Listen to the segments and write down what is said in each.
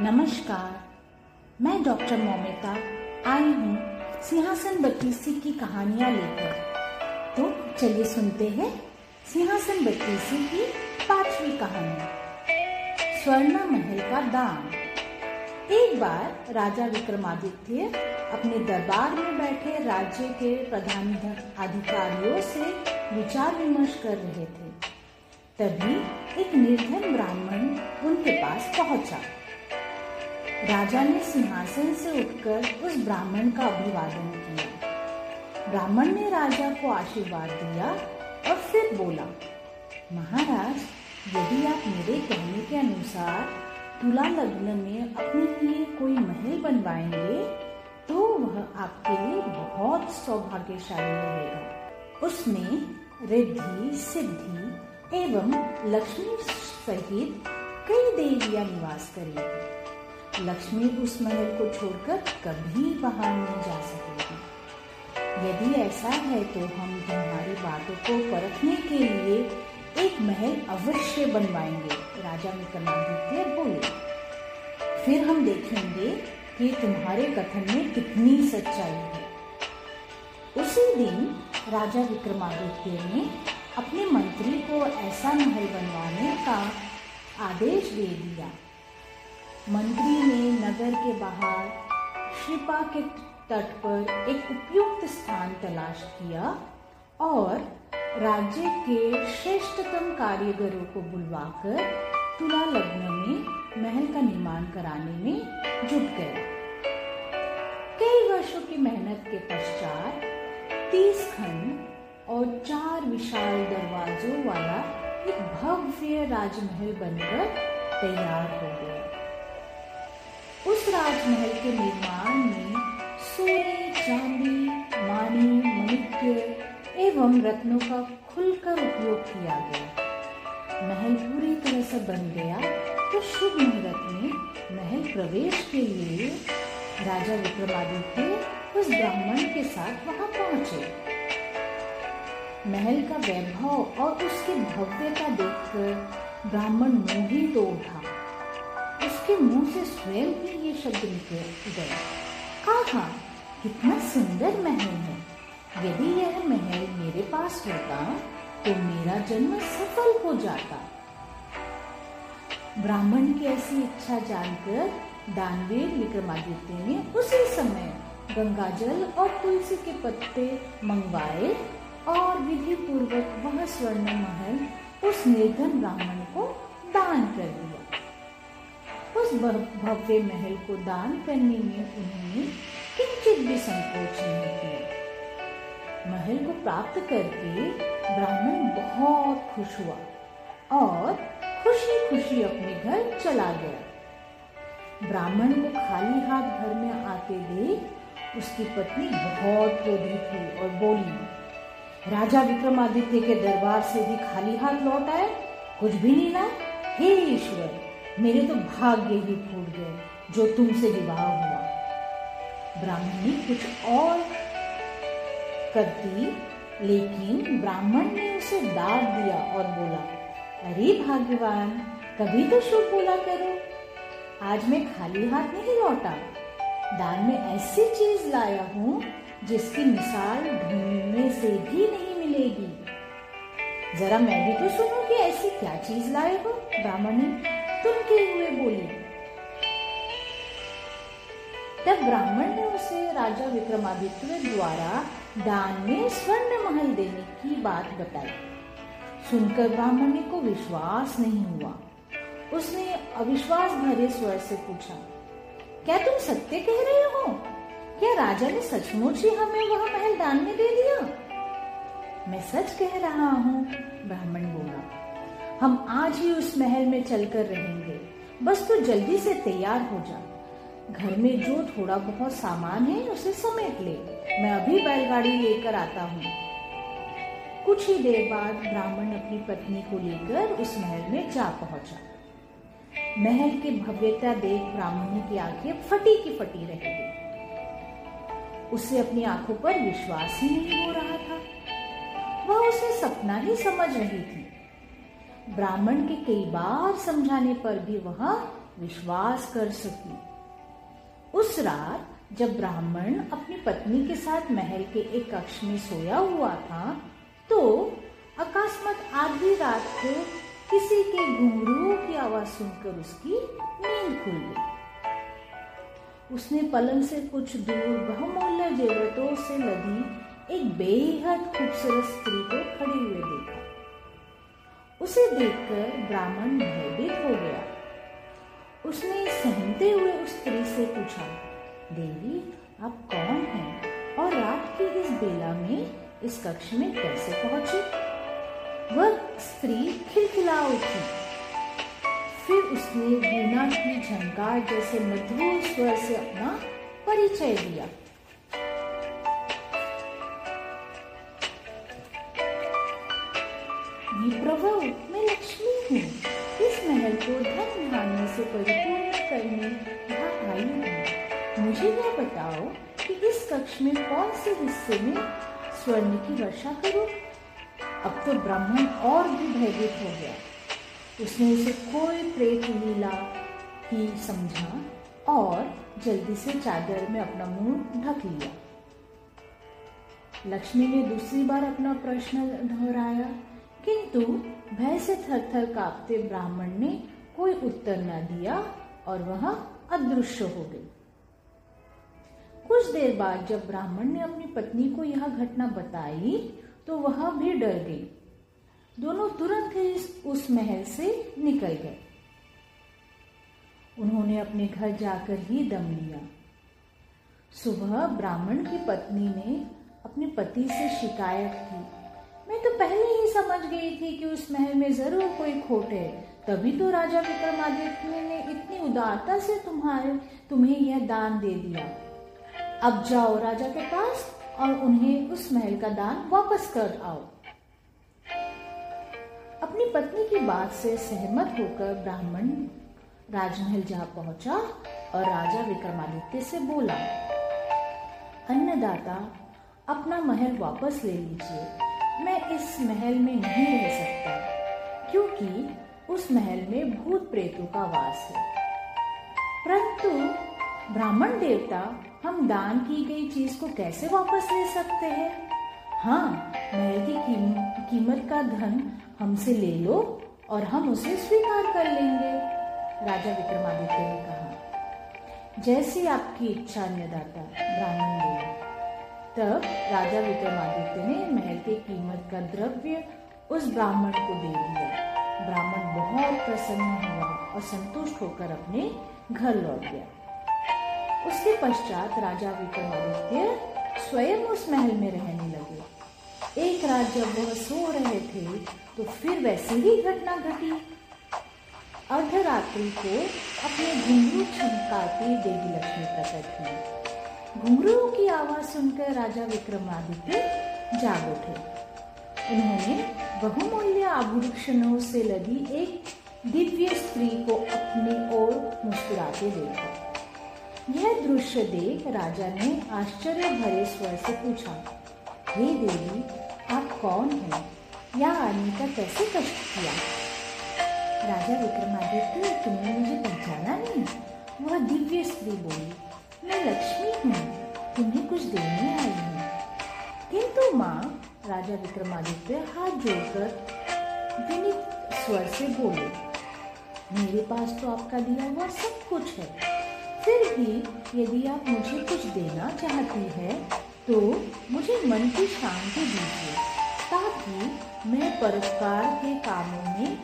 नमस्कार, मैं डॉक्टर मोमिता, आई हूँ सिंहासन बत्तीसी की कहानियाँ लेकर। तो चलिए सुनते हैं सिंहासन बत्तीसी की पांचवी कहानी। स्वर्णा महल का दान। एक बार राजा विक्रमादित्य अपने दरबार में बैठे राज्य के प्रधान अधिकारियों से विचार विमर्श कर रहे थे। तभी एक निर्धन ब्राह्मण उनके पास पहुँचा। राजा ने सिंहासन से उठकर उस ब्राह्मण का अभिवादन किया। ब्राह्मण ने राजा को आशीर्वाद दिया और फिर बोला, महाराज, यदि आप मेरे कहने के अनुसार तुला लग्न में अपने लिए कोई महल बनवाएँगे तो वह आपके लिए बहुत सौभाग्यशाली रहेगा। उसमें रिद्धि, सिद्धि एवं लक्ष्मी सहित कई देवियाँ निवास करेगी। लक्ष्मी उस महल को छोड़कर कभी बाहर नहीं जा सकेगी। यदि ऐसा है तो हम तुम्हारी बातों को परखने के लिए एक महल अवश्य बनवाएँगे। राजा विक्रमादित्य बोले, फिर हम देखेंगे कि तुम्हारे कथन में कितनी सच्चाई है। उसी दिन राजा विक्रमादित्य ने अपने मंत्री को ऐसा महल बनवाने का आदेश दे दिया। मंत्री ने नगर के बाहर शिपा के तट पर एक उपयुक्त स्थान तलाश किया और राज्य के श्रेष्ठतम कारीगरों को बुलवाकर तुला लग्न में महल का निर्माण कराने में जुट गया कई वर्षों की मेहनत के पश्चात तीस खंड और चार विशाल दरवाजों वाला एक भव्य राजमहल बनकर तैयार हो गया। उस राजमहल के निर्माण में सोने, चांदी मानी मणिक्य एवं रत्नों का खुलकर उपयोग किया गया। महल पूरी तरह से बन गया तो शुभ मुहूर्त में महल प्रवेश के लिए राजा विक्रमादित्य उस ब्राह्मण के साथ वहाँ पहुँचे। महल का वैभव और उसकी भव्यता देखकर ब्राह्मण मोहित तो उठा। उसके मुँह से स्वयं ही ये शब्द निकल गए आहा कितना सुंदर महल है। यदि यह महल मेरे पास होता तो मेरा जन्म सफल हो जाता। ब्राह्मण की ऐसी इच्छा जानकर दानवीर विक्रमादित्य ने उसी समय गंगाजल और तुलसी के पत्ते मंगवाए और विधि पूर्वक वह स्वर्ण महल उस निर्धन ब्राह्मण को दान कर दिया। उस भव्य महल को दान करने में उन्होंने किंचित भी संकोच नहीं किया। महल को प्राप्त करके ब्राह्मण बहुत खुश हुआ और खुशी खुशी अपने घर चला गया। ब्राह्मण को खाली हाथ घर में आते देख उसकी पत्नी बहुत क्रोधित हुई और बोली, राजा विक्रमादित्य के दरबार से भी खाली हाथ लौट आए? कुछ भी नहीं लाए हे ईश्वर! मेरे तो भाग्य ही फूट गए, जो तुमसे विवाह हुआ। ब्राह्मणी कुछ और करती, लेकिन ब्राह्मण ने उसे डांट दिया और बोला, अरे भाग्यवान, कभी तो शुभ बोला करो। आज मैं खाली हाथ नहीं लौटा। दान में ऐसी चीज़ लाया हूँ, जिसकी मिसाल ढूँढने से भी नहीं मिलेगी। जरा मैं भी तो सुनूं कि ऐसी क्या चीज़ लाए हो, ब्राह्मण। ने तुमके हुए बोली। तब ब्राह्मण ने उसे राजा विक्रमादित्य द्वारा दान में स्वर्ण महल देने की बात बताई। सुनकर ब्राह्मण को विश्वास नहीं हुआ। उसने अविश्वास भरे स्वर से पूछा, क्या तुम सत्य कह रहे हो? क्या राजा ने सचमुच ही हमें वह महल दान में दे दिया? मैं सच कह रहा हूँ, ब्राह्मण बोला। हम आज ही उस महल में चलकर रहेंगे। बस तू जल्दी से तैयार हो जा। घर में जो थोड़ा बहुत सामान है, उसे समेट ले। मैं अभी बैलगाड़ी लेकर आता हूँ। कुछ ही देर बाद ब्राह्मण अपनी पत्नी को लेकर उस महल में जा पहुँचा। महल की भव्यता देख ब्राह्मणी की आँखें फटी की फटी रह गई। उसे अपनी आँखों पर विश्वास ही नहीं हो रहा था। वह उसे सपना ही समझ रही थी। ब्राह्मण के कई बार समझाने पर भी वह विश्वास कर सकी। उस रात जब ब्राह्मण अपनी पत्नी के साथ महल के एक कक्ष में सोया हुआ था तो अकस्मात आधी रात को किसी के घुंघरुओं की आवाज़ सुनकर उसकी नींद खुल गई। उसने पलंग से कुछ दूर बहुमूल्य जेवरतों से लदी एक बेहद खूबसूरत स्त्री को खड़ी हुए देखा। उसे देखकर ब्राह्मण भयभीत हो गया। उसने सहमते हुए उस स्त्री से पूछा, देवी, आप कौन हैं और रात की इस बेला में इस कक्ष में कैसे पहुँची? वह स्त्री खिलखिला उठी। फिर उसने वीणा की झंकार जैसे मधुर स्वर से अपना परिचय दिया। से हिस्से में स्वर्ण की वर्षा करूँ? अब तो ब्राह्मण और भी भयभीत हो गया। उसने उसे कोई प्रेत लीला ही समझा और जल्दी से चादर में अपना मुँह ढक लिया। लक्ष्मी ने दूसरी बार अपना प्रश्न दोहराया, किंतु भय से थर थर कांपते ब्राह्मण ने कोई उत्तर न दिया और वह अदृश्य हो गई। कुछ देर बाद जब ब्राह्मण ने अपनी पत्नी को यह घटना बताई तो वह भी डर गई। दोनों तुरंत ही उस महल से निकल गए। उन्होंने अपने घर जाकर ही दम लिया। सुबह ब्राह्मण की पत्नी ने अपने पति से शिकायत की। मैं तो पहले ही समझ गई थी कि उस महल में ज़रूर कोई खोट है। तभी तो राजा विक्रमादित्य ने इतनी उदारता से तुम्हारे, तुम्हें यह दान दे दिया। अब जाओ राजा के पास और उन्हें उस महल का दान वापस कर आओ। अपनी पत्नी की बात से सहमत होकर ब्राह्मण राजमहल जा पहुँचा और राजा विक्रमादित्य से बोला, अन्नदाता, अपना महल वापस ले लीजिए। मैं इस महल में नहीं रह सकता, क्योंकि उस महल में भूत प्रेतों का वास है। परंतु ब्राह्मण देवता हम दान की गई चीज़ को कैसे वापस ले सकते हैं? हाँ महल की कीम, कीमत का धन हमसे ले लो और हम उसे स्वीकार कर लेंगे राजा विक्रमादित्य ने कहा। जैसी आपकी इच्छा अन्नदाता ब्राह्मण बोले तब राजा विक्रमादित्य ने महल के कीमत का द्रव्य उस ब्राह्मण को दे दिया। ब्राह्मण बहुत प्रसन्न हुआ और संतुष्ट होकर अपने घर लौट गया। उसके पश्चात राजा विक्रमादित्य स्वयं उस महल में रहने लगे। एक रात जब वह सो रहे थे तो फिर वैसी ही घटना घटी। अर्धरात्रि को अपने घुंघरू छमकाती देवी लक्ष्मी प्रकट हुई। घुंघरू की आवाज़ सुनकर राजा विक्रमादित्य जाग उठे। उन्होंने बहुमूल्य आभूषणों से लदी एक दिव्य स्त्री को अपनी ओर मुस्कुराते देखा। यह दृश्य देख राजा ने आश्चर्य भरे स्वर से पूछा, हे देवी, आप कौन हैं? यहाँ आने का कैसे कष्ट किया? राजा विक्रमादित्य तुमने मुझे पहचाना नहीं? वह दिव्य स्त्री बोली, मैं लक्ष्मी हूँ, तुम्हें कुछ देने आई हूँ। किंतु माँ, राजा विक्रमादित्य हाथ जोड़कर विनित स्वर से बोले, मेरे पास तो आपका दिया हुआ सब कुछ है। फिर भी यदि आप मुझे कुछ देना चाहती है तो मुझे मन की शांति दीजिए, ताकि मैं परोपकार के कामों में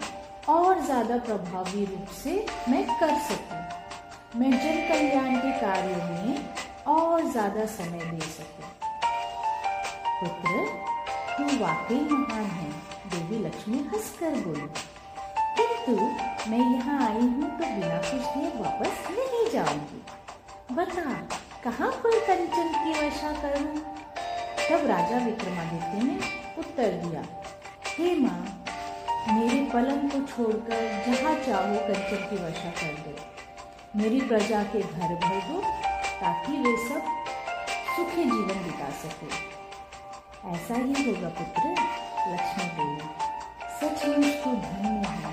और ज़्यादा प्रभावी रूप से मैं कर सकूँ। मैं जन कल्याण के कार्यों में और ज़्यादा समय दे सकूँ। पुत्र, तू वाकई महान है, देवी लक्ष्मी हंसकर बोली किंतु मैं यहाँ आई हूँ तो बिना कुछ दिए वापस नहीं जाऊँगी। बता, कहाँ पर कंचन की वर्षा करूँ? तब राजा विक्रमादित्य ने उत्तर दिया, हे माँ, मेरे पलंग को छोड़कर जहाँ चाहो कंचन की वर्षा कर दो। मेरी प्रजा के घर भर दो ताकि वे सब सुखी जीवन बिता सके। ऐसा ही होगा पुत्र लक्ष्मी देवी सचमुच तो धन्य है।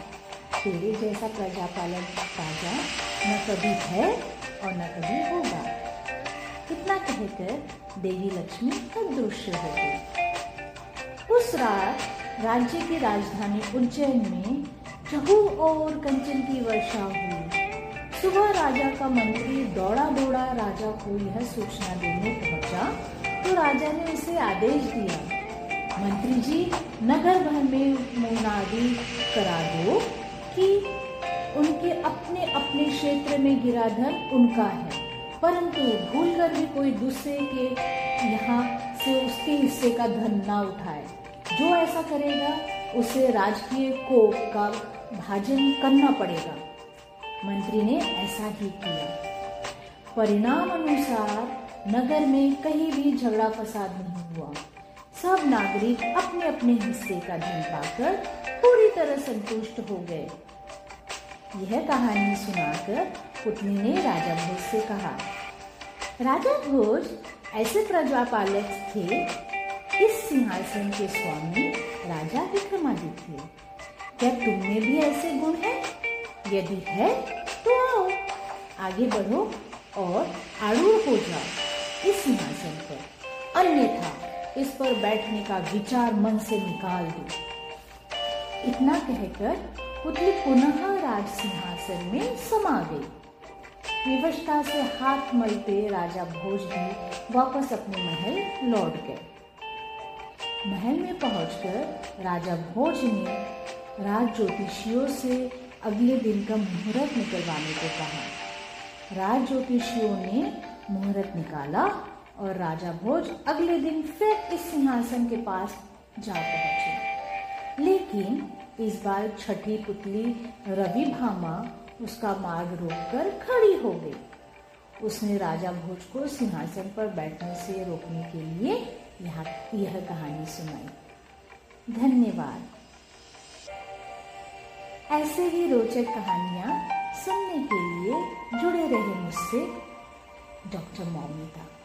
तेरे जैसा प्रजापालन राजा न कभी है और न कभी होगा। इतना कहकर देवी लक्ष्मी अदृश्य हो गई उस रात राज्य की राजधानी उज्जैन में चहु और कंचन की वर्षा हुई। सुबह राजा का मंत्री दौड़ा दौड़ा राजा को यह सूचना देने पहुँचा तो राजा ने उसे आदेश दिया। मंत्री जी, नगर भर में मुनादी करा दो कि उनके अपने अपने क्षेत्र में गिरा धन उनका है। परंतु भूल कर भी कोई दूसरे के यहाँ से उसके हिस्से का धन ना उठाए। जो ऐसा करेगा, उसे राजकीय कोप का भाजन करना पड़ेगा। मंत्री ने ऐसा ही किया। परिणाम अनुसार नगर में कहीं भी झगड़ा फसाद नहीं हुआ। सब नागरिक अपने अपने हिस्से का धन पाकर पूरी तरह संतुष्ट हो गए। यह कहानी सुनाकर पुतली ने राजा भोज से कहा, राजा भोज, ऐसे प्रजापालक थे, इस सिंहासन के स्वामी राजा विक्रमादित्य क्या तुम में भी ऐसे गुण हैं? यदि है तो आओ, आगे बढ़ो और आरूढ़ हो जाओ इस सिंहासन पर। अन्यथा इस पर बैठने का विचार मन से निकाल दो। इतना कहकर पुतली पुनः राज सिंहासन में समा गई विवशता से हाथ मलते राजा भोज भी वापस अपने महल लौट गए। महल में पहुंचकर राजा भोज ने राज ज्योतिषियों से अगले दिन का मुहूर्त निकलवाने को कहा। राज ज्योतिषियों ने मुहूर्त निकाला और राजा भोज अगले दिन फिर इस सिंहासन के पास जा पहुँचे। लेकिन इस बार छठी पुतली रवि भामा उसका मार्ग रोककर खड़ी हो गई। उसने राजा भोज को सिंहासन पर बैठने से रोकने के लिए यह, कहानी सुनाई। धन्यवाद। ऐसे ही रोचक कहानियाँ सुनने के लिए जुड़े रहे मुझसे डॉक्टर मौमिता।